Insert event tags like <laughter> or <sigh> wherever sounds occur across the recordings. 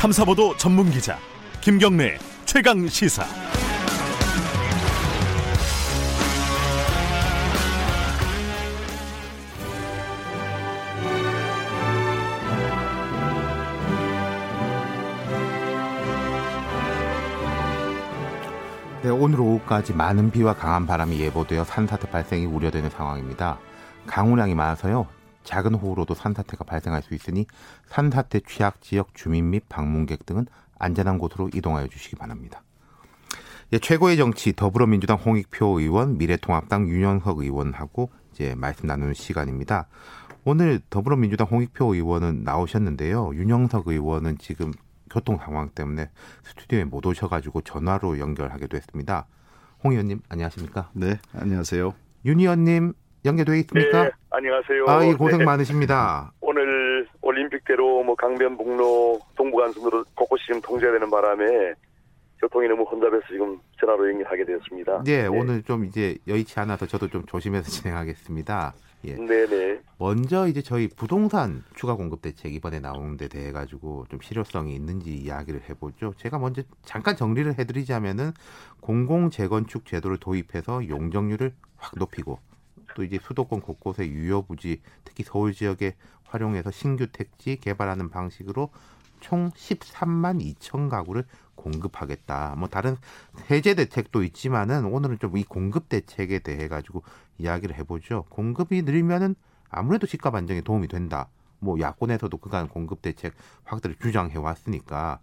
탐사보도 전문 기자 김경래 최강 시사. 네, 오늘 오후까지 많은 비와 강한 바람이 예보되어 산사태 발생이 우려되는 상황입니다. 강우량이 많아서요. 작은 호우로도 산사태가 발생할 수 있으니 산사태 취약 지역 주민 및 방문객 등은 안전한 곳으로 이동하여 주시기 바랍니다. 예, 최고의 정치 더불어민주당 홍익표 의원, 미래통합당 윤영석 의원하고 이제 말씀 나누는 시간입니다. 오늘 더불어민주당 홍익표 의원은 나오셨는데요. 윤영석 의원은 지금 교통 상황 때문에 스튜디오에 못 오셔가지고 전화로 연결하게 됐습니다. 홍 의원님 안녕하십니까? 네, 안녕하세요. 윤 의원님 연결돼 있습니까? 네, 안녕하세요. 아, 이 고생 네. 많으십니다. 오늘 올림픽대로 뭐 강변북로 동부간선도로 곳곳이 지금 통제되는 바람에 교통이 너무 혼잡해서 지금 전화로 연결하게 되었습니다. 예, 오늘 좀 이제 여의치 않아서 저도 좀 조심해서 <laughs> 진행하겠습니다. 예. 네네. 먼저 이제 저희 부동산 추가 공급 대책 이번에 나오는 데 대해 가지고 좀 실효성이 있는지 이야기를 해보죠. 제가 먼저 잠깐 정리를 해드리자면은 공공 재건축 제도를 도입해서 용적률을 확 높이고 또 이제 수도권 곳곳에 유효 부지 특히 서울 지역에 활용해서 신규 택지 개발하는 방식으로 총 13만 2천 가구를 공급하겠다. 뭐 다른 세제 대책도 있지만은 오늘은 좀 이 공급 대책에 대해 가지고 이야기를 해보죠. 공급이 늘면은 아무래도 집값 안정에 도움이 된다. 뭐 야권에서도 그간 공급 대책 확대를 주장해 왔으니까.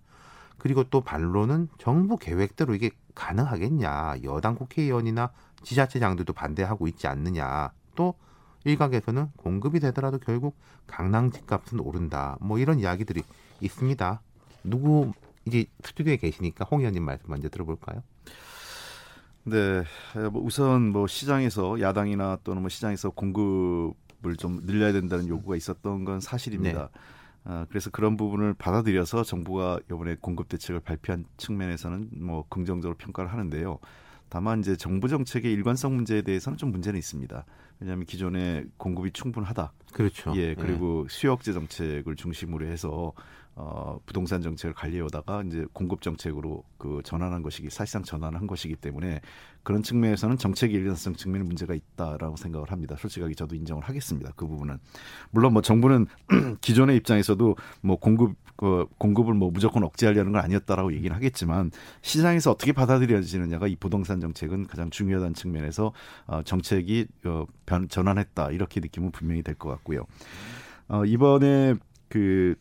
그리고 또 반론은 정부 계획대로 이게 가능하겠냐. 여당 국회의원이나 지자체장들도 반대하고 있지 않느냐. 또 일각에서는 공급이 되더라도 결국 강남 집값은 오른다. 뭐 이런 이야기들이 있습니다. 누구 이제 스튜디오에 계시니까 홍 의원님 말씀 먼저 들어볼까요? 네, 뭐 우선 뭐 시장에서 야당이나 또는 뭐 시장에서 공급을 좀 늘려야 된다는 요구가 있었던 건 사실입니다. 네. 어, 그래서 그런 부분을 받아들여서 정부가 이번에 공급 대책을 발표한 측면에서는 뭐 긍정적으로 평가를 하는데요. 다만 이제 정부 정책의 일관성 문제에 대해서는 좀 문제는 있습니다. 왜냐하면 기존에 공급이 충분하다. 그렇죠. 예, 그리고 예. 수요 억제 정책을 중심으로 해서 어, 부동산 정책을 관리해오다가 이제 공급 정책으로 그 전환한 것이기 사실상 전환한 것이기 때문에 그런 측면에서는 정책의 일관성 측면에 문제가 있다라고 생각을 합니다. 솔직하게 저도 인정을 하겠습니다. 그 부분은 물론 뭐 정부는 <clears throat> 기존의 입장에서도 뭐 공급 그 공급을 뭐 무조건 억제하려는 건 아니었다라고 얘기는 하겠지만 시장에서 어떻게 받아들여지느냐가 이 부동산 정책은 가장 중요하다는 측면에서 어, 정책이 어, 변 전환했다 이렇게 느끼면 분명히 될 것 같고요. 어, 이번에 그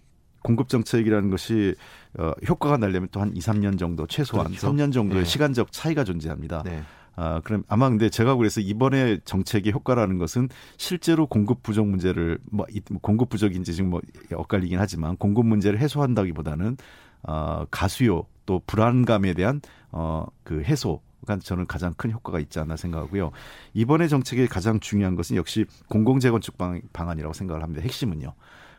공급 정책이라는 것이 어, 효과가 나려면 또 한 2, 3년 정도 최소한 그렇죠. 3년 정도의 네. 시간적 차이가 존재합니다. 네. 아, 그럼 아마 근데 제가 그래서 이번에 정책의 효과라는 것은 실제로 공급 부족 문제를 뭐, 이- 뭐 공급 부족인지 지금 뭐 엇갈리긴 하지만 공급 문제를 해소한다기보다는 어, 가수요 또 불안감에 대한 어, 그 해소가 저는 가장 큰 효과가 있지 않나 생각하고요. 이번에 정책의 가장 중요한 것은 역시 공공 재건축 방, 방안이라고 생각을 합니다. 핵심은요.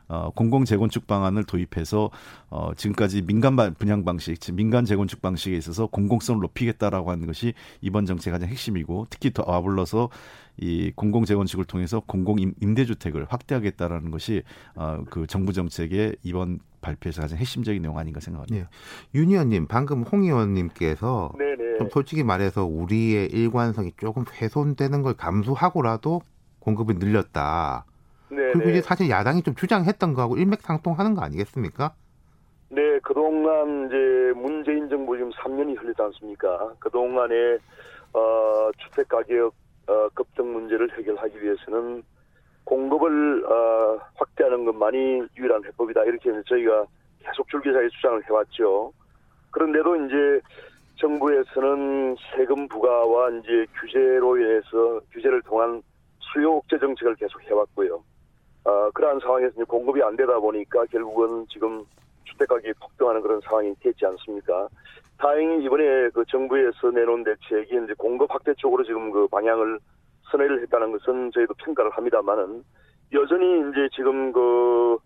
어, 공공 재건축 방안을 도입해서 어, 지금까지 민간 바- 분양 방식, 즉 민간 재건축 방식에 있어서 공공성을 높이겠다라고 하는 것이 이번 정책의 가장 핵심이고 특히 더 아울러서 이 공공 재건축을 통해서 공공 임- 임대주택을 확대하겠다라는 것이 어, 그 정부 정책의 이번 발표에서 가장 핵심적인 내용 아닌가 생각합니다. 예. 윤 의원님 방금 홍 의원님께서 네네. 좀 솔직히 말해서 우리의 일관성이 조금 훼손되는 걸 감수하고라도 공급이 늘렸다. 그리고 이제 사실 야당이 좀 주장했던 거하고 일맥상통하는 거 아니겠습니까? 네, 그동안 이제 문재인 정부 지금 3년이 흘리지 않습니까? 그동안에 어, 주택 가격 어, 급등 문제를 해결하기 위해서는 공급을 어, 확대하는 것만이 유일한 해법이다. 이렇게 저희가 계속 줄기차게 주장을 해왔죠. 그런데도 이제 정부에서는 세금 부과와 이제 규제로 인해서 규제를 통한 수요 억제 정책을 계속 해왔고요. 어, 그러한 상황에서 이제 공급이 안 되다 보니까 결국은 지금 주택 가격이 폭등하는 그런 상황이 됐지 않습니까? 다행히 이번에 그 정부에서 내놓은 대책이 이제 공급 확대 쪽으로 지금 그 방향을 선회를 했다는 것은 저희도 평가를 합니다만은 여전히 이제 지금 그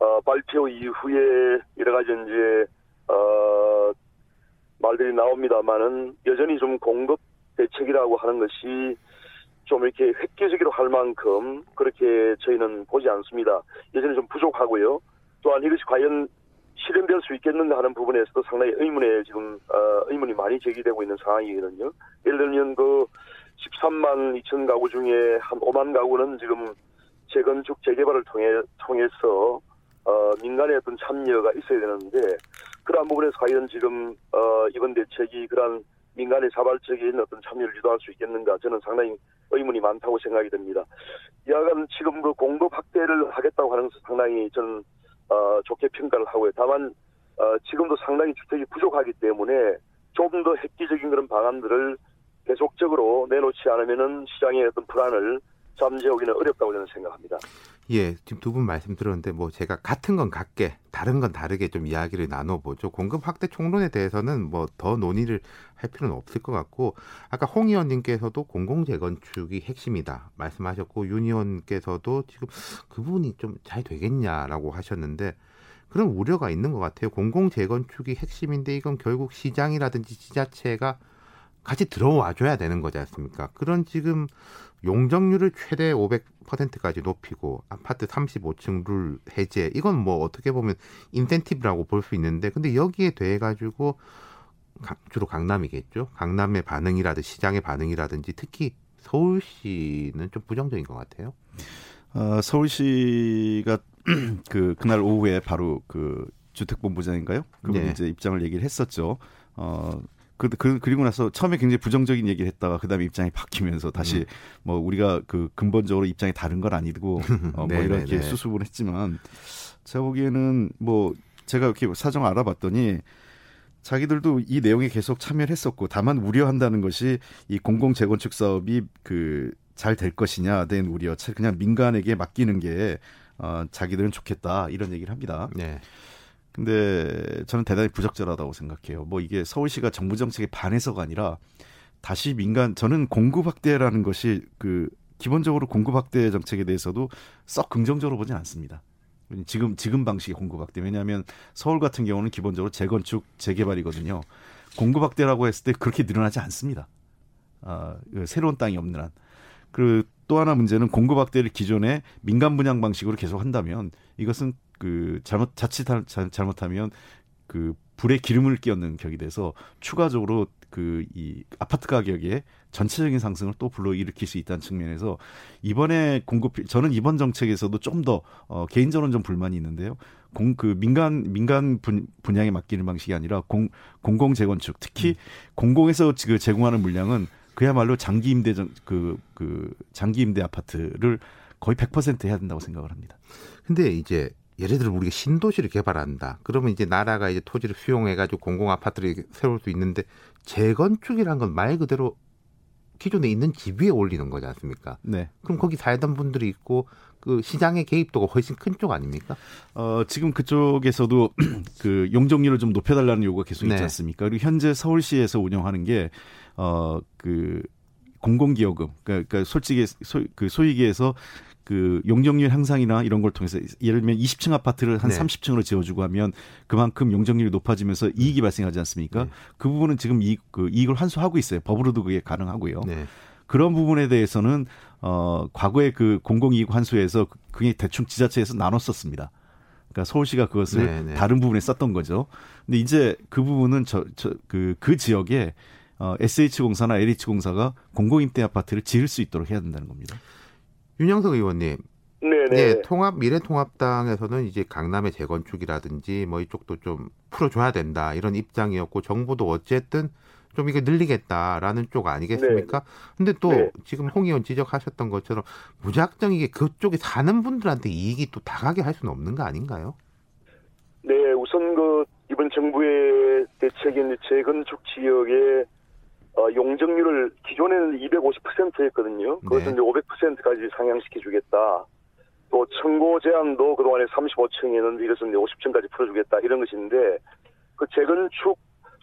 어, 발표 이후에 여러 가지 이제 어, 말들이 나옵니다만은 여전히 좀 공급 대책이라고 하는 것이 좀 이렇게 획기적으로 할 만큼 그렇게 저희는 보지 않습니다. 여전히 좀 부족하고요. 또한 이것이 과연 실현될 수 있겠는가 하는 부분에서도 상당히 의문에 지금 어, 의문이 많이 제기되고 있는 상황이거든요. 예를 들면 그 13만 2천 가구 중에 한 5만 가구는 지금 재건축 재개발을 통해 통해서 어, 민간의 어떤 참여가 있어야 되는데 그러한 부분에서 과연 지금 어, 이번 대책이 그러한 민간의 자발적인 어떤 참여를 유도할 수 있겠는가 저는 상당히 의문이 많다고 생각이 됩니다. 여하간 지금 그 공급 확대를 하겠다고 하는 것은 상당히 저는 어, 좋게 평가를 하고요. 다만 어, 지금도 상당히 주택이 부족하기 때문에 좀더 획기적인 그런 방안들을 계속적으로 내놓지 않으면은 시장의 어떤 불안을 잠재우기는 어렵다고 저는 생각합니다. 예, 지금 두 분 말씀 들었는데 뭐 제가 같은 건 같게 다른 건 다르게 좀 이야기를 나눠보죠. 공급 확대 총론에 대해서는 뭐 더 논의를 할 필요는 없을 것 같고 아까 홍 의원님께서도 공공 재건축이 핵심이다 말씀하셨고 윤 의원께서도 지금 그 부분이 좀 잘 되겠냐라고 하셨는데 그런 우려가 있는 것 같아요. 공공 재건축이 핵심인데 이건 결국 시장이라든지 지자체가 같이 들어와 줘야 되는 거지 않습니까? 그런 지금 용적률을 최대 500%까지 높이고 아파트 35층 룰 해제 이건 뭐 어떻게 보면 인센티브라고 볼 수 있는데 근데 여기에 대해 가지고 주로 강남이겠죠. 강남의 반응이라든지 시장의 반응이라든지 특히 서울시는 좀 부정적인 것 같아요. 어, 서울시가 <clears throat> 그 그날 오후에 바로 그 주택본부장인가요? 그분 네. 이제 입장을 얘기를 했었죠. 어, 그, 그, 그리고 나서 처음에 굉장히 부정적인 얘기를 했다가 그 다음에 입장이 바뀌면서 다시 음. 뭐 우리가 그 근본적으로 입장이 다른 건 아니고 <laughs> 어, 뭐 네, 이렇게 네, 네. 수습을 했지만 제가 보기에는 뭐 제가 이렇게 사정 알아봤더니 자기들도 이 내용에 계속 참여를 했었고 다만 우려한다는 것이 이 공공 재건축 사업이 그 잘 될 것이냐 된 우려 그냥 민간에게 맡기는 게 어, 자기들은 좋겠다 이런 얘기를 합니다. 네. 근데 저는 대단히 부적절하다고 생각해요. 뭐 이게 서울시가 정부 정책에 반해서가 아니라 다시 민간 저는 공급 확대라는 것이 그 기본적으로 공급 확대 정책에 대해서도 썩 긍정적으로 보진 않습니다. 지금 지금 방식의 공급 확대 왜냐하면 서울 같은 경우는 기본적으로 재건축 재개발이거든요. 공급 확대라고 했을 때 그렇게 늘어나지 않습니다. 아, 그 새로운 땅이 없는 한. 그리고 또 하나 문제는 공급 확대를 기존에 민간 분양 방식으로 계속 한다면 이것은 그 잘못 자칫 잘못하면 그 불에 기름을 끼얹는 격이 돼서 추가적으로 그 이 아파트 가격의 전체적인 상승을 또 불러일으킬 수 있다는 측면에서 이번에 공급 저는 이번 정책에서도 좀 더 어, 개인적으로는 좀 불만이 있는데요. 공 그 민간 민간 분, 분양에 맡기는 방식이 아니라 공 공공 재건축 특히 음. 공공에서 그 제공하는 물량은 그야말로 장기 임대 그그 그 장기 임대 아파트를 거의 100% 해야 된다고 생각을 합니다. 근데 이제 예를 들어 우리가 신도시를 개발한다. 그러면 이제 나라가 이제 토지를 수용해가지고 공공 아파트를 세울 수 있는데 재건축이란 건 말 그대로 기존에 있는 집 위에 올리는 거지 않습니까? 네. 그럼 거기 살던 분들이 있고 그 시장의 개입도가 훨씬 큰 쪽 아닙니까? 어, 지금 그쪽에서도 <clears throat> 그 용적률을 좀 높여달라는 요구가 계속 있지 네. 않습니까? 그리고 현재 서울시에서 운영하는 게 어, 그 공공기여금, 그러니까, 그러니까 솔직히 소, 그 소위기에서 그 용적률 향상이나 이런 걸 통해서 예를 들면 20층 아파트를 한 네. 30층으로 지어주고 하면 그만큼 용적률이 높아지면서 이익이 발생하지 않습니까? 네. 그 부분은 지금 이익, 그 이익을 환수하고 있어요. 법으로도 그게 가능하고요. 네. 그런 부분에 대해서는 어 과거에 그 공공이익 환수에서 그게 대충 지자체에서 나눴었습니다. 그러니까 서울시가 그것을 네, 네. 다른 부분에 썼던 거죠. 근데 이제 그 부분은 저 저 그그 그 지역에 어 SH공사나 LH공사가 공공임대 아파트를 지을 수 있도록 해야 된다는 겁니다. 윤영석 의원님. 네네. 네, 통합 미래통합당에서는 이제 강남의 재건축이라든지 뭐 이쪽도 좀 풀어줘야 된다 이런 입장이었고 정부도 어쨌든 좀 이거 늘리겠다라는 쪽 아니겠습니까? 네. 근데 또 네. 지금 홍 의원 지적하셨던 것처럼 무작정 이게 그쪽에 사는 분들한테 이익이 또 다가게 할 수는 없는 거 아닌가요? 네, 우선 그 이번 정부의 대책인 재건축 지역에 어, 용적률을 기존에는 250%였거든요. 그것을 네. 이제 500%까지 상향시켜 주겠다. 또 청고 제한도 그동안에 35층이었는데 이것은 이제 50층까지 풀어주겠다 이런 것인데 그 재건축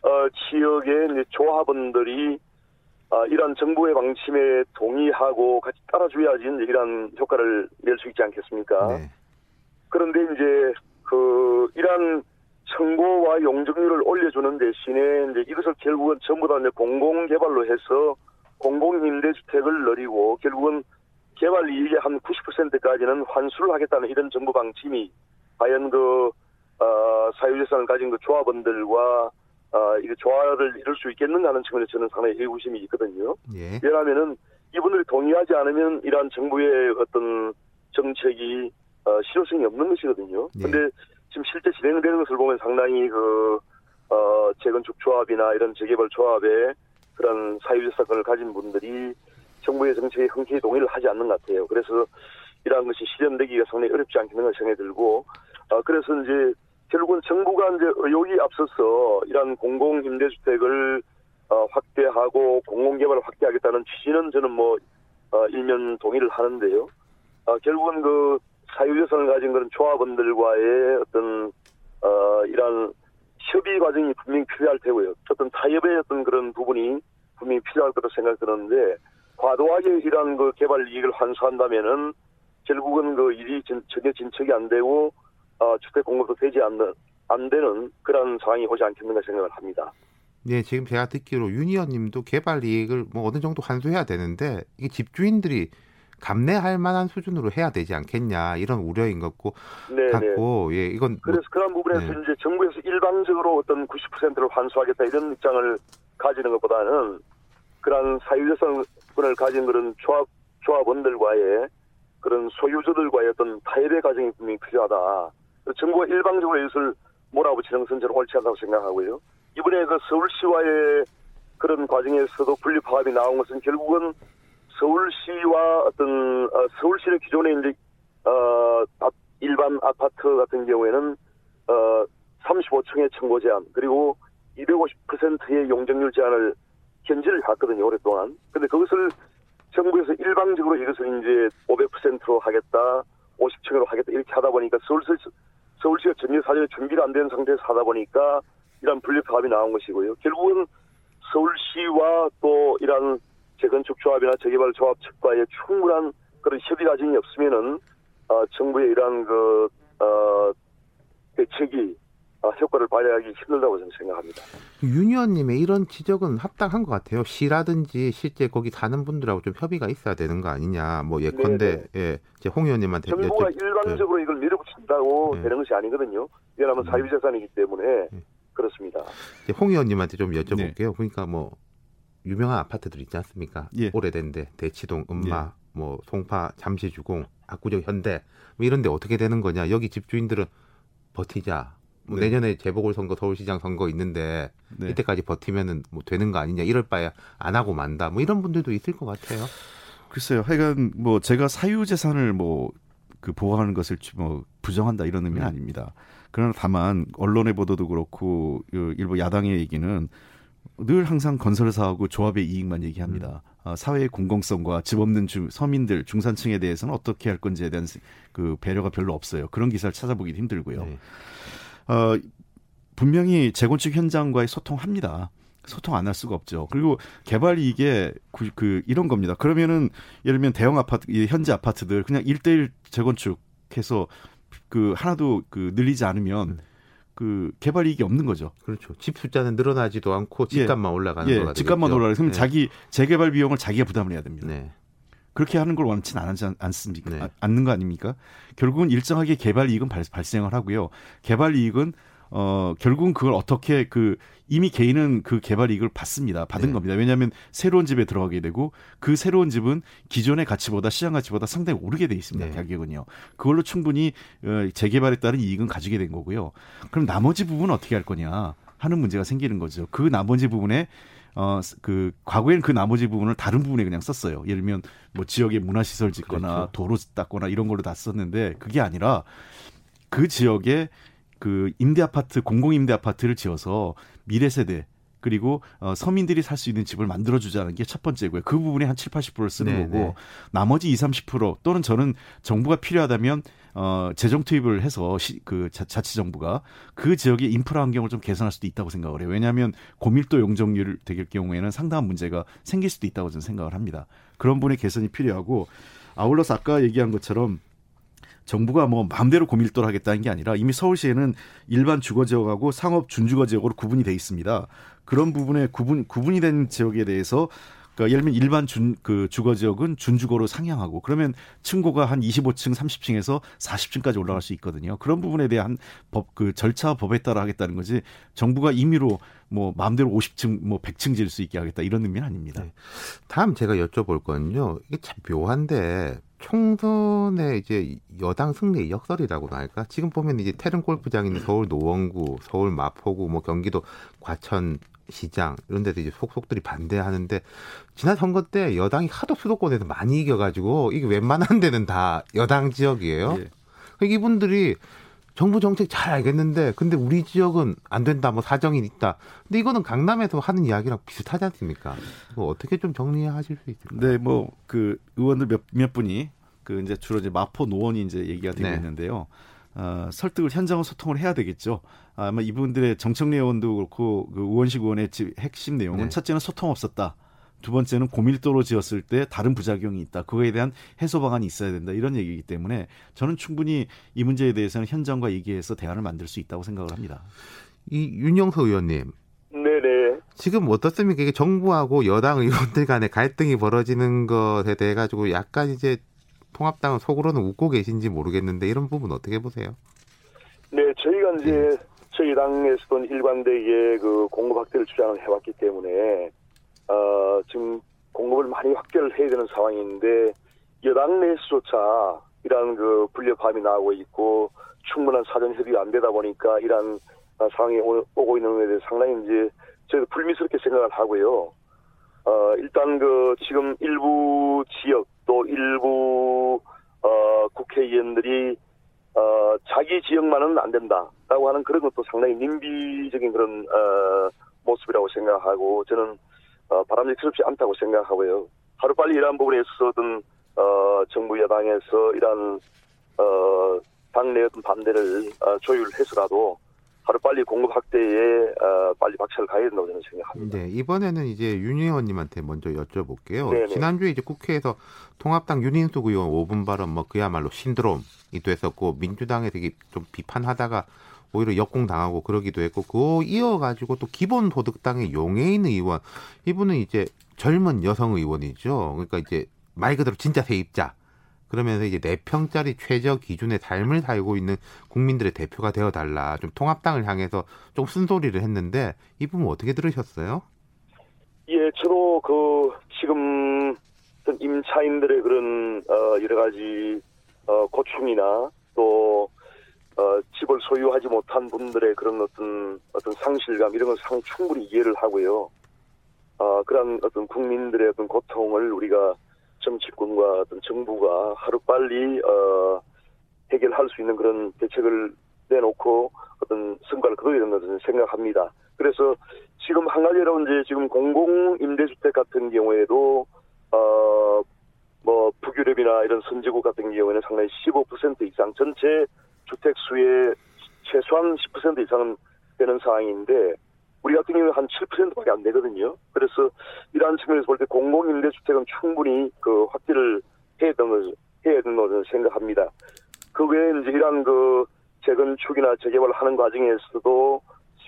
어, 지역의 이제 조합원들이 어, 이러한 정부의 방침에 동의하고 같이 따라줘야지 이제 이러한 효과를 낼 수 있지 않겠습니까? 네. 그런데 이제 그 이러한 청고와 용적률을 올려주는 대신에 이제 이것을 결국은 전부 다 이제 공공 개발로 해서 공공 임대주택을 늘리고 결국은 개발 이익의 한 90%까지는 환수를 하겠다는 이런 정부 방침이 과연 그 어, 사유재산을 가진 그 조합원들과 어, 이게 조화를 이룰 수 있겠는가 하는 측면에서 저는 상당히 의구심이 있거든요. 예. 왜냐하면은 이분들이 동의하지 않으면 이러한 정부의 어떤 정책이 어, 실효성이 없는 것이거든요. 예. 근데 지금 실제 진행되는 것을 보면 상당히 그, 어, 재건축 조합이나 이런 재개발 조합에 그런 사유재산권을 가진 분들이 정부의 정책에 흔쾌히 동의를 하지 않는 것 같아요. 그래서 이러한 것이 실현되기가 상당히 어렵지 않겠는가 생각이 들고, 어, 그래서 이제 결국은 정부가 이제 의혹이 앞서서 이러한 공공 임대주택을 어, 확대하고 공공개발을 확대하겠다는 취지는 저는 뭐 어, 일면 동의를 하는데요. 어, 결국은 그 사유재산을 가진 그런 조합원들과의 어떤 어, 이러한 협의 과정이 분명히 필요할 테고요. 어떤 타협의 어떤 그런 부분이 분명히 필요할 거로 생각드는데 과도하게 이러한 그 개발 이익을 환수한다면은 결국은 그 일이 진, 전혀 진척이 안 되고 어, 주택 공급도 되지 않는 안 되는 그런 상황이 오지 않겠는가 생각을 합니다. 네, 지금 제가 듣기로 윤희원님도 개발 이익을 뭐 어느 정도 환수해야 되는데 이게 집주인들이 감내할 만한 수준으로 해야 되지 않겠냐 이런 우려인 것 같고 네, 네. 같고 예 이건 뭐, 그래서 그런 부분에서 네. 이제 정부에서 일방적으로 어떤 90%를 환수하겠다 이런 입장을 가지는 것보다는 그런 사유재산권을 가진 그런 조합 조합원들과의 그런 소유주들과의 어떤 타협의 과정이 분명히 필요하다. 정부가 일방적으로 이것을 몰아붙이는 것은 저는 옳지 않다고 생각하고요. 이번에 그 서울시와의 그런 과정에서도 분립화합이 나온 것은 결국은 서울시와 어떤 어, 서울시는 기존에 이제 어, 아- 일반 아파트 같은 경우에는 어, 35층의 청고 제한 그리고 250%의 용적률 제한을 견지를 해왔거든요 오랫동안. 근데 그것을 정부에서 일방적으로 이것을 이제 500%로 하겠다, 50층으로 하겠다 이렇게 하다 보니까 서울시 서울시가 전혀 사전에 준비가 안 된 상태에서 하다 보니까 이런 분립화합이 나온 것이고요. 결국은 서울시와 또 이런 재건축 조합이나 재개발 조합 측과의 충분한 그런 협의 과정이 없으면은 어, 정부의 이러한 그 어, 대책이 어, 효과를 발휘하기 힘들다고 저는 생각합니다. 윤희원님의 이런 지적은 합당한 것 같아요. 시라든지 실제 거기 사는 분들하고 좀 협의가 있어야 되는 거 아니냐. 뭐 예컨대 예, 제홍 의원님한테 정부가 여쭤- 일방적으로 이걸 밀어붙인다고 네. 되는 것이 아니거든요. 왜냐하면 사유재산이기 때문에 네. 그렇습니다. 이제 홍 의원님한테 좀 여쭤볼게요. 그러니까 뭐 유명한 아파트들 있지 않습니까? 예. 오래된데 대치동, 음마, 뭐 송파, 잠시주공, 압구정, 현대 뭐 이런데 어떻게 되는 거냐? 여기 집주인들은 버티자. 뭐 네. 내년에 재보궐선거, 서울시장 선거 있는데 네. 이때까지 버티면은 뭐 되는 거 아니냐? 이럴 바에 안 하고 만다. 뭐 이런 분들도 있을 것 같아요. 글쎄요. 하여간 뭐 제가 사유 재산을 뭐 그 보호하는 것을 뭐 부정한다 이런 의미는 음. 아닙니다. 그러나 다만 언론의 보도도 그렇고 그 일부 야당의 얘기는 늘 항상 건설사하고 조합의 이익만 얘기합니다. 음. 어, 사회의 공공성과 집 없는 주, 서민들 중산층에 대해서는 어떻게 할 건지에 대한 그 배려가 별로 없어요. 그런 기사를 찾아보기 힘들고요. 네. 어, 분명히 재건축 현장과의 소통합니다. 소통 안 할 수가 없죠. 그리고 개발 이익에 그, 그 이런 겁니다. 그러면은 예를 들면 대형 아파트, 이 현재 아파트들 그냥 일대일 재건축해서 그 하나도 그 늘리지 않으면 그 개발 이익이 없는 거죠. 그렇죠. 집 숫자는 늘어나지도 않고 집값만 올라가는 거가 예, 되겠죠. 집값만 올라가면 그럼 네. 자기 재개발 비용을 자기가 부담을 해야 됩니다. 네. 그렇게 하는 걸 원치는 않지 않- 않습니까? 네. 아, 않는 거 아닙니까? 결국은 일정하게 개발 이익은 발, 발생을 하고요. 개발 이익은 어 결국은 그걸 어떻게 그 이미 개인은 그 개발 이익을 받습니다. 받은 네. 겁니다. 왜냐하면 새로운 집에 들어가게 되고 그 새로운 집은 기존의 가치보다 시장 가치보다 상당히 오르게 돼 있습니다. 네. 가격은요. 그걸로 충분히 어, 재개발에 따른 이익은 가지게 된 거고요. 그럼 나머지 부분은 어떻게 할 거냐 하는 문제가 생기는 거죠. 그 나머지 부분에 어, 그, 과거에는 그 나머지 부분을 다른 부분에 그냥 썼어요. 예를 들면, 뭐, 지역에 문화시설 짓거나, 그렇죠. 도로 닦거나 이런 걸로 다 썼는데, 그게 아니라, 그 지역에 그 임대 아파트, 공공 임대 아파트를 지어서 미래 세대, 그리고 어, 서민들이 살 수 있는 집을 만들어 주자는 게 첫 번째고요. 그 부분에 한 7, 80%를 쓰는 네, 거고 네. 나머지 2, 30% 또는 저는 정부가 필요하다면 어 재정 투입을 해서 시, 그 자, 자치 정부가 그 지역의 인프라 환경을 좀 개선할 수도 있다고 생각을 해요. 왜냐하면 고밀도 용적률 될 경우에는 상당한 문제가 생길 수도 있다고 저는 생각을 합니다. 그런 분의 개선이 필요하고 아울러서 아까 얘기한 것처럼 정부가 뭐 마음대로 고밀도를 하겠다는 게 아니라 이미 서울시에는 일반 주거 지역하고 상업 준주거 지역으로 구분이 돼 있습니다. 그런 부분에 구분 구분이 된 지역에 대해서 그러니까 예를 들면 일반 준 그 주거 지역은 준주거로 상향하고 그러면 층고가 한 25층, 30층에서 40층까지 올라갈 수 있거든요. 그런 부분에 대한 법 그 절차 법에 따라 하겠다는 거지 정부가 임의로 뭐 마음대로 50층 뭐 100층 질수 있게 하겠다 이런 의미는 아닙니다. 네. 다음 제가 여쭤볼 건요. 이게 참 묘한데 총선에 이제 여당 승리의 역설이라고나 할까? 지금 보면 이제 태릉 골프장 있는 서울 노원구, 서울 마포구, 뭐 경기도 과천 시장 이런 데서 이제 속속들이 반대하는데 지난 선거 때 여당이 하도 수도권에서 많이 이겨가지고 이게 웬만한 데는 다 여당 지역이에요. 예. 그러니까 이분들이 정부 정책 잘 알겠는데 근데 우리 지역은 안 된다 뭐 사정이 있다. 근데 이거는 강남에서 하는 이야기랑 비슷하지 않습니까? 뭐 어떻게 좀 정리하실 수 있을까요? 네, 뭐 그 의원들 몇, 몇 분이 그 이제 주로 이제 마포 노원이 이제 얘기가 되고 네. 있는데요. 어, 설득을 현장으로 소통을 해야 되겠죠. 아마 이분들의 정청래 의원도 그렇고 그 우원식 의원의 핵심 내용은 네. 첫째는 소통 없었다. 두 번째는 고밀도로 지었을 때 다른 부작용이 있다. 그거에 대한 해소 방안이 있어야 된다. 이런 얘기이기 때문에 저는 충분히 이 문제에 대해서는 현장과 얘기해서 대안을 만들 수 있다고 생각을 합니다. 이 윤영서 의원님. 네네. 지금 어떻습니까? 이게 정부하고 여당 의원들 간의 갈등이 벌어지는 것에 대해 가지고 약간 이제 통합당은 속으로는 웃고 계신지 모르겠는데 이런 부분 어떻게 보세요? 네, 저희가 이제 네. 저희 당에서도 일관되게 그 공급 확대를 주장을 해왔기 때문에 어, 지금 공급을 많이 확대를 해야 되는 상황인데 여당 내에서조차 이러한 그 불협화음이 나오고 있고 충분한 사전 협의가 안 되다 보니까 이러한 어, 상황이 오고 있는 것에 대해서 상당히 이제 저희도 불미스럽게 생각을 하고요. 어, 일단 그 지금 일부 지역 또 일부 어, 국회의원들이 어, 자기 지역만은 안 된다라고 하는 그런 것도 상당히 nim비적인 그런 어, 모습이라고 생각하고 저는 어, 바람직스럽지 않다고 생각하고요. 하루 빨리 이러한 부분에 있어서든 어, 정부 여당에서 이러한 어, 당내 어떤 반대를 어, 조율해서라도 하루 빨리 공급 확대에 어, 빨리 박차를 가야 된다고 저는 생각합니다. 네, 이번에는 이제 윤 의원님한테 먼저 여쭤볼게요. 네네. 지난주에 이제 국회에서 통합당 윤인숙 의원 5분 발언 뭐 그야말로 신드롬이 됐었고 민주당에 되게 좀 비판하다가 오히려 역공당하고 그러기도 했고 그거 이어가지고 또 기본소득당의 용해인 의원 이분은 이제 젊은 여성 의원이죠. 그러니까 이제 말 그대로 진짜 세입자 그러면서 이제 네평짜리 최저 기준의 삶을 살고 있는 국민들의 대표가 되어 달라. 좀 통합당을 향해서 좀 쓴소리를 했는데 이 부분 어떻게 들으셨어요? 예, 저도 그 지금 임차인들의 그런 어 여러 가지 어 고충이나 또 어, 집을 소유하지 못한 분들의 그런 어떤 어떤 상실감 이런 걸 충분히 이해를 하고요. 어, 그런 어떤 국민들의 어떤 고통을 우리가 정치권과 어떤 정부가 하루빨리 어, 해결할 수 있는 그런 대책을 내놓고 어떤 성과를 거둬야 된다고 생각합니다. 그래서 지금 한 가지 로 이제 지금 공공 임대주택 같은 경우에도 어 뭐 북유럽이나 이런 선진국 같은 경우에는 상당히 15% 이상 전체 주택 수의 최소한 10% 이상은 되는 상황인데 우리 같은 경우는 한 7%밖에 안 되거든요. 그래서 이러한 측면에서 볼 때 공공임대주택은 충분히 그 확대를 해야 걸, 해야 것을 생각합니다. 그 외에 이제 이러한 그 재건축이나 재개발을 하는 과정에서도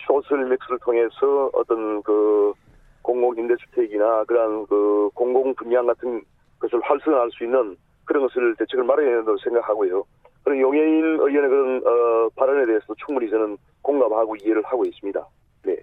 소설 맥스를 통해서 어떤 그 공공임대주택이나 그러한 그 공공 분양 같은 것을 활성화할 수 있는 그런 것을 대책을 마련해야 된다고 생각하고요. 그런 용해인 의원의 그런 어, 발언에 대해서 충분히 저는 공감하고 이해를 하고 있습니다. 네.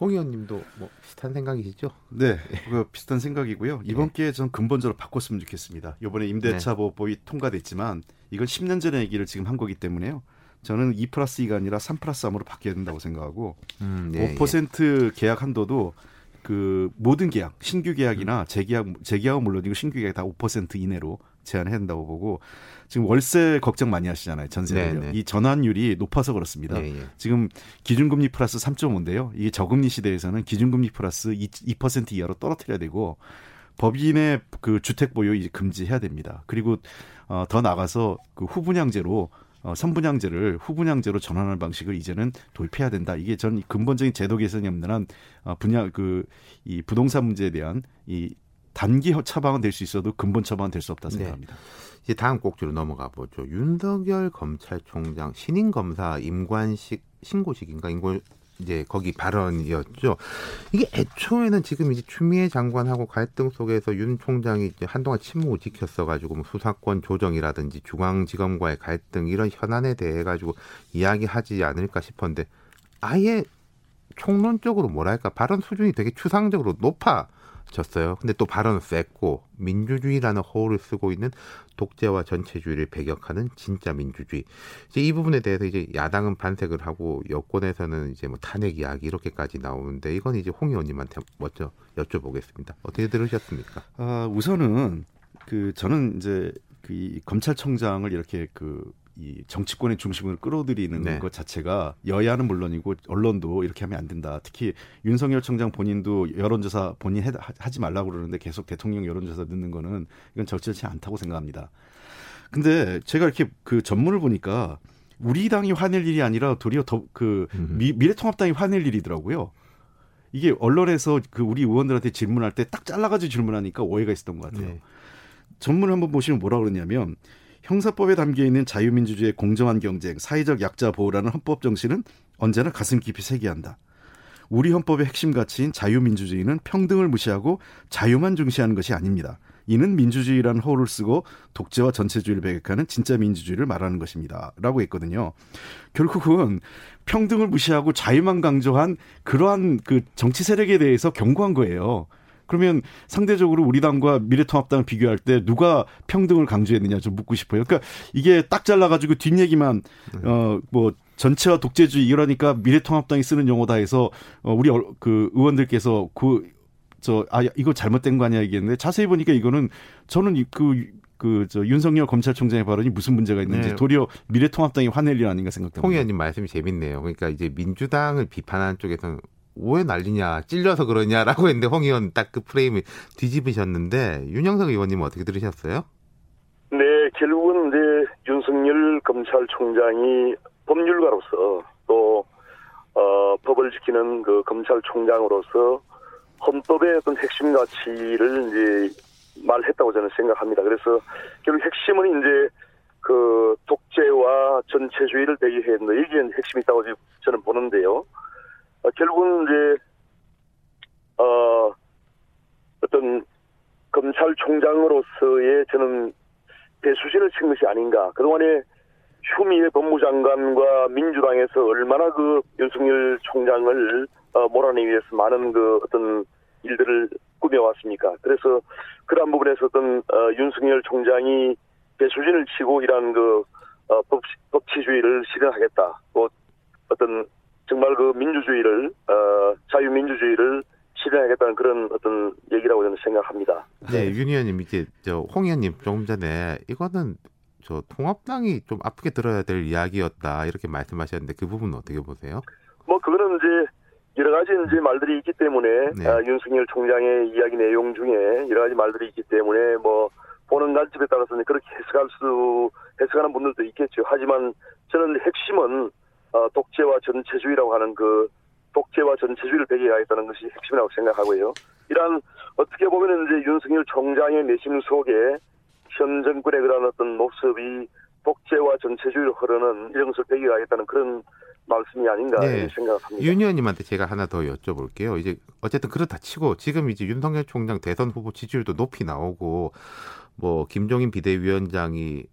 홍 의원님도 뭐 비슷한 생각이시죠? 네, 그 비슷한 생각이고요. 이번 네. 기회에 전 근본적으로 바꿨으면 좋겠습니다. 이번에 임대차 네. 보호법이 통과됐지만 이건 10년 전의 얘기를 지금 한 거기 때문에요. 저는 2 플러스 2가 아니라 3 플러스 3으로 바뀌어야 된다고 생각하고 음, 네, 5% 예. 계약 한도도 그 모든 계약, 신규 계약이나 음. 재계약, 재계약은 물론이고 신규 계약 다 5% 이내로 제한해야 된다고 보고 지금 월세 걱정 많이 하시잖아요. 전세를요. 네, 네. 이 전환율이 높아서 그렇습니다. 네, 네. 지금 기준금리 플러스 3.5인데요. 이게 저금리 시대에서는 기준금리 플러스 2, 2% 이하로 떨어뜨려야 되고 법인의 그 주택 보유 이제 금지해야 됩니다. 그리고 어, 더 나가서 그 후분양제로 어, 선분양제를 후분양제로 전환하는 방식을 이제는 도입해야 된다. 이게 전 근본적인 제도 개선이 없는 한 어, 분야 그 이 부동산 문제에 대한 이 단기 처방은 될 수 있어도 근본 처방은 될 수 없다 네. 생각합니다. 네. 이제 다음 꼭지로 넘어가 보죠. 윤석열 검찰총장 신임 검사 임관식 신고식인가 임관 이제 거기 발언이었죠. 이게 애초에는 지금 이제 추미애 장관하고 갈등 속에서 윤 총장이 이제 한동안 침묵을 지켰어가지고 뭐 수사권 조정이라든지 중앙지검과의 갈등 이런 현안에 대해 가지고 이야기하지 않을까 싶었는데 아예 총론적으로 뭐랄까 발언 수준이 되게 추상적으로 높아. 졌어요. 근데 또 발언은 셌고 민주주의라는 호를 쓰고 있는 독재와 전체주의를 배격하는 진짜 민주주의. 이제 이 부분에 대해서 이제 야당은 반색을 하고 여권에서는 이제 뭐 탄핵 이야기 이렇게까지 나오는데 이건 이제 홍 의원님한테 먼저 여쭤보겠습니다. 어떻게 들으셨습니까? 아, 우선은 그 저는 이제 그 검찰청장을 이렇게 그 이 정치권의 중심을 끌어들이는 네. 것 자체가 여야는 물론이고 언론도 이렇게 하면 안 된다. 특히 윤석열 청장 본인도 여론조사 본인 해, 하지 말라고 그러는데 계속 대통령 여론조사 듣는 거는 이건 적절치 않다고 생각합니다. 근데 제가 이렇게 그 전문을 보니까 우리 당이 화낼 일이 아니라 도리어 더 그 미래통합당이 화낼 일이더라고요. 이게 언론에서 그 우리 의원들한테 질문할 때 딱 잘라가지고 질문하니까 오해가 있었던 것 같아요. 네. 전문을 한번 보시면 뭐라 그러냐면 형사법에 담겨 있는 자유민주주의의 공정한 경쟁, 사회적 약자 보호라는 헌법 정신은 언제나 가슴 깊이 새겨한다. 우리 헌법의 핵심 가치인 자유민주주의는 평등을 무시하고 자유만 중시하는 것이 아닙니다. 이는 민주주의라는 허를 쓰고 독재와 전체주의를 배격하는 진짜 민주주의를 말하는 것입니다. 라고 했거든요. 결국은 평등을 무시하고 자유만 강조한 그러한 그 정치 세력에 대해서 경고한 거예요. 그러면 상대적으로 우리 당과 미래통합당을 비교할 때 누가 평등을 강조했느냐 좀 묻고 싶어요. 그러니까 이게 딱 잘라가지고 뒷얘기만 네. 어뭐 전체와 독재주의 이러니까 미래통합당이 쓰는 용어다 해서 어 우리 그 의원들께서 그 저 아 이거 잘못된 거 아니야 얘기했는데 자세히 보니까 이거는 저는 그 그저 윤석열 검찰총장의 발언이 무슨 문제가 있는지 네. 도리어 미래통합당이 화낼 일 아닌가 생각됩니다. 홍 의원님 말씀이 재밌네요. 그러니까 이제 민주당을 비판하는 쪽에서는 왜 난리냐 찔려서 그러냐라고 했는데 홍 의원 딱 그 프레임을 뒤집으셨는데 윤영석 의원님은 어떻게 들으셨어요? 네 결국은 이제 윤석열 검찰총장이 법률가로서 또 어, 법을 지키는 그 검찰총장으로서 헌법의 어떤 핵심 가치를 이제 말했다고 저는 생각합니다. 그래서 결국 핵심은 이제 그 독재와 전체주의를 대기했는 이게 핵심이 있다고 저는 보는데요. 어, 결국은 이제 어 어떤 검찰총장으로서의 저는 배수진을 친 것이 아닌가. 그동안에 휴미의 법무장관과 민주당에서 얼마나 그 윤석열 총장을 어, 몰아내기 위해서 많은 그 어떤 일들을 꾸며왔습니까. 그래서 그러한 부분에서 어떤 어, 윤석열 총장이 배수진을 치고 이러한 그 어, 법, 법치주의를 실현하겠다. 또 어떤 정말 그 민주주의를 어, 자유민주주의를 실현하겠다는 그런 어떤 얘기라고 저는 생각합니다. 네, 윤 의원님 이제 저홍 의원님 조금 전에 이거는 저 통합당이 좀 아프게 들어야 될 이야기였다 이렇게 말씀하셨는데 그 부분은 어떻게 보세요? 뭐 그거는 이제 여러 가지 이제 말들이 있기 때문에 네. 아, 윤석열 총장의 이야기 내용 중에 여러 가지 말들이 있기 때문에 뭐 보는 관점에 따라서는 그렇게 해석할 수 해석하는 분들도 있겠죠. 하지만 저는 핵심은 어, 독재와 전체주의라고 하는 그 독재와 전체주의를 배경하겠다는 것이 핵심이라고 생각하고요. 이러한 어떻게 보면 이제 윤석열 총장의 내심 속에 현 정권의 그런 어떤 모습이 독재와 전체주의로 흐르는 이런 것을 배경하겠다는 그런 말씀이 아닌가 네. 생각합니다. 윤 의원님한테 제가 하나 더 여쭤볼게요. 이제 어쨌든 그렇다 치고 지금 이제 윤석열 총장 대선 후보 지지율도 높이 나오고 뭐 김종인 비대위원장이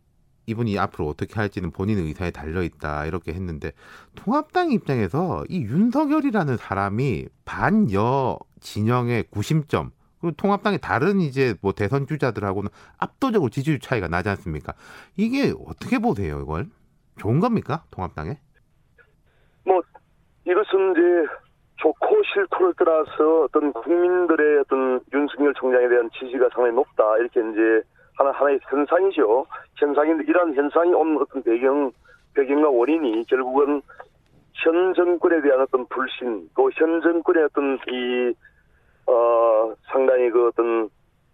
이분이 앞으로 어떻게 할지는 본인 의사에 달려 있다 이렇게 했는데 통합당 입장에서 이 윤석열이라는 사람이 반여 진영의 구심점 그리고 통합당의 다른 이제 뭐 대선 주자들하고는 압도적으로 지지율 차이가 나지 않습니까? 이게 어떻게 보세요, 이걸? 좋은 겁니까, 통합당에? 뭐 이것은 이제 좋고 싫고를 떠나서 어떤 국민들의 어떤 윤석열 총장에 대한 지지가 상당히 높다 이렇게 이제 하나 하나의 현상이죠. 현상인데 이러한 현상이 온 어떤 배경 배경과 원인이 결국은 현 정권에 대한 어떤 불신, 또 현 정권의 어떤 이 어, 상당히 그 어떤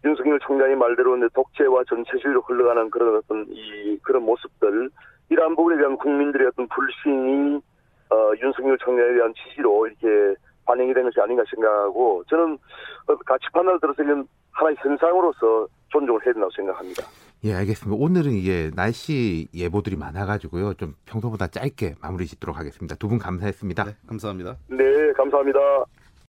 윤석열 총장이 말대로 독재와 전체주의로 흘러가는 그런 어떤 이 그런 모습들 이러한 부분에 대한 국민들의 어떤 불신이 어, 윤석열 총장에 대한 지지로 이렇게 반영이 된 것이 아닌가 생각하고 저는 가치 판단을 들어서 이건 하나의 현상으로서 존중을 해야 된다고 생각합니다. 예, 알겠습니다. 오늘은 이게 날씨 예보들이 많아가지고요. 좀 평소보다 짧게 마무리 짓도록 하겠습니다. 두 분 감사했습니다. 네, 감사합니다. 네, 감사합니다.